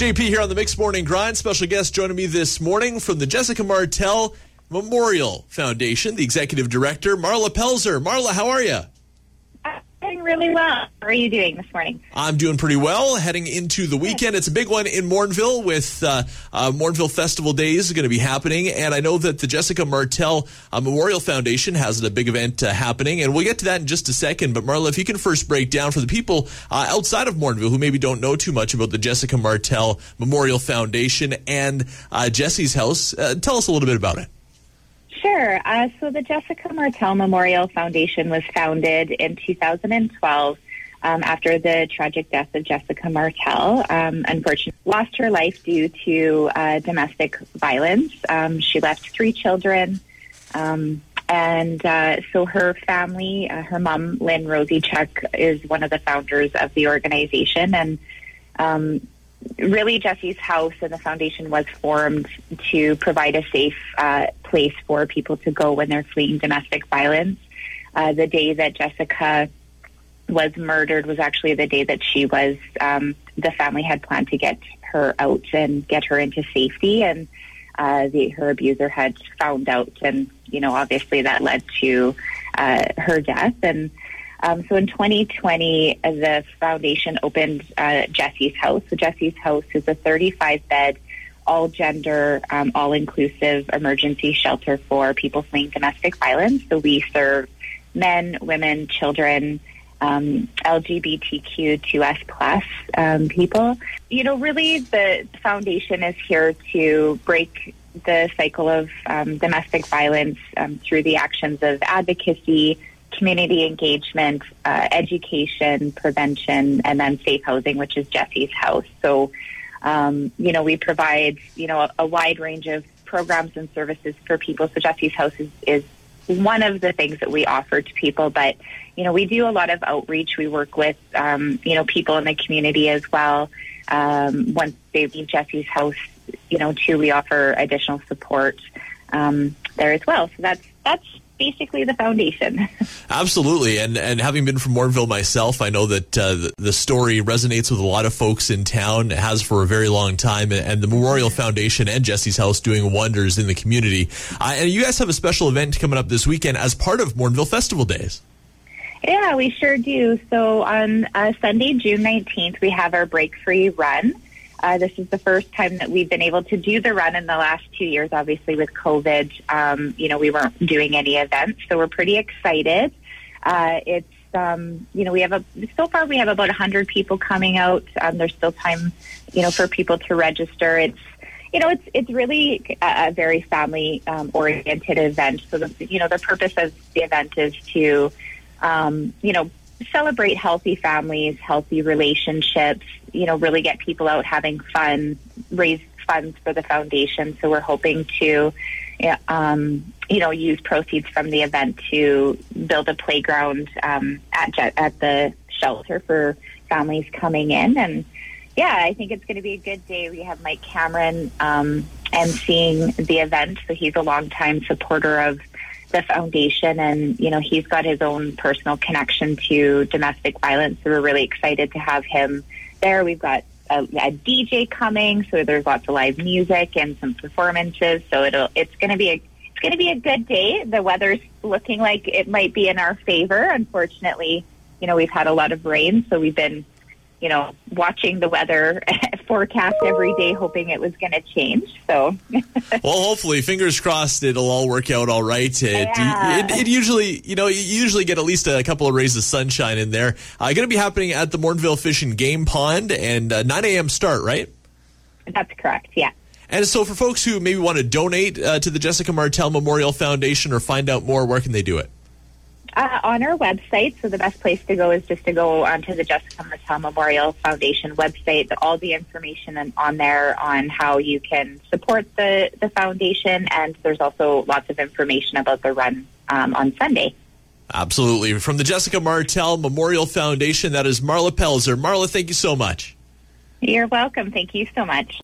JP here on the Mixed Morning Grind. Special guest joining me this morning from the Jessica Martel Memorial Foundation, the executive director, Marla Pelzer. Marla, how are you? Doing really well. How are you doing this morning? I'm doing pretty well. Heading into the weekend, it's a big one in Morinville with uh, uh, Festival Days going to be happening, and I know that the Jessica Martel uh, Memorial Foundation has a big event uh, happening, and we'll get to that in just a second. But Marla, if you can first break down for the people uh, outside of Morinville who maybe don't know too much about the Jessica Martel Memorial Foundation and uh, Jesse's house, tell us a little bit about it. Sure. Uh, so the Jessica Martel Memorial Foundation was founded in 2012 um, after the tragic death of Jessica Martel. Um, unfortunately, lost her life due to uh, domestic violence. Um, she left three children. Um, and uh, so her family, uh, her mom, Lynn Rosicek, is one of the founders of the organization. And um, really Jesse's House and the foundation was formed to provide a safe uh, place for people to go when they're fleeing domestic violence. Uh, the day that Jessica was murdered was actually the day that she was, um, the family had planned to get her out and get her into safety. And uh, the, her abuser had found out, and, you know, obviously that led to uh, her death. And um, so in 2020, the foundation opened uh, Jesse's House. So Jesse's House is a 35 bed, all gender, um, all inclusive emergency shelter for people fleeing domestic violence. So we serve men, women, children, um, LGBTQ2S plus um, people. You know, really, the foundation is here to break the cycle of um, domestic violence um, through the actions of advocacy, community engagement, uh, education, prevention, and then safe housing, which is Jesse's house. So, um, you know, we provide, you know, a, a, wide range of programs and services for people. So Jesse's house is, is one of the things that we offer to people, but, you know, we do a lot of outreach. We work with, um, you know, people in the community as well. Um, once they leave Jesse's house, you know, too, we offer additional support um, there as well. So that's that's basically the foundation. Absolutely, and and having been from Morinville myself, I know that uh, the, the, story resonates with a lot of folks in town. It has for a very long time, and the Memorial Foundation and Jesse's House doing wonders in the community. Uh, and you guys have a special event coming up this weekend as part of Morinville Festival Days. Yeah, we sure do. So on uh, Sunday, June 19th, we have our Break Free Run. Uh, this is the first time that we've been able to do the run in the last two years. Obviously, with COVID, um, you know, we weren't doing any events, so we're pretty excited. Uh, it's um, you know, we have a so far we have about 100 people coming out. Um, there's still time, you know, for people to register. It's you know, it's it's really a, a very family um, oriented event. So the you know the purpose of the event is to um, you know celebrate healthy families, healthy relationships, you know, really get people out having fun, raise funds for the foundation. So we're hoping to, um, you know, use proceeds from the event to build a playground um, at at the shelter for families coming in. And yeah, I think it's going to be a good day. We have Mike Cameron um, and seeing the event. So he's a longtime supporter of the foundation and you know he's got his own personal connection to domestic violence. So we're really excited to have him there. We've got a, a dj coming so there's lots of live music and some performances. So it'll it's going to be a it's going to be a good day. The weather's looking like it might be in our favor. Unfortunately you know we've had a lot of rain so we've been you know, watching the weather forecast every day, hoping it was going to change. So, well, hopefully, fingers crossed, it'll all work out all right. It, yeah. it, it, usually, you know, you usually get at least a couple of rays of sunshine in there. Uh, going to be happening at the Morinville Fish and Game Pond, and uh, 9 a.m. start, right? That's correct. Yeah. And so, for folks who maybe want to donate uh, to the Jessica Martel Memorial Foundation or find out more, where can they do it? Uh, on our website, so the best place to go is just to go onto the Jessica Martel Memorial Foundation website. All the information on there on how you can support the, the foundation, and there's also lots of information about the run um, on Sunday. Absolutely. From the Jessica Martel Memorial Foundation, that is Marla Pelzer. Marla, thank you so much. You're welcome. Thank you so much.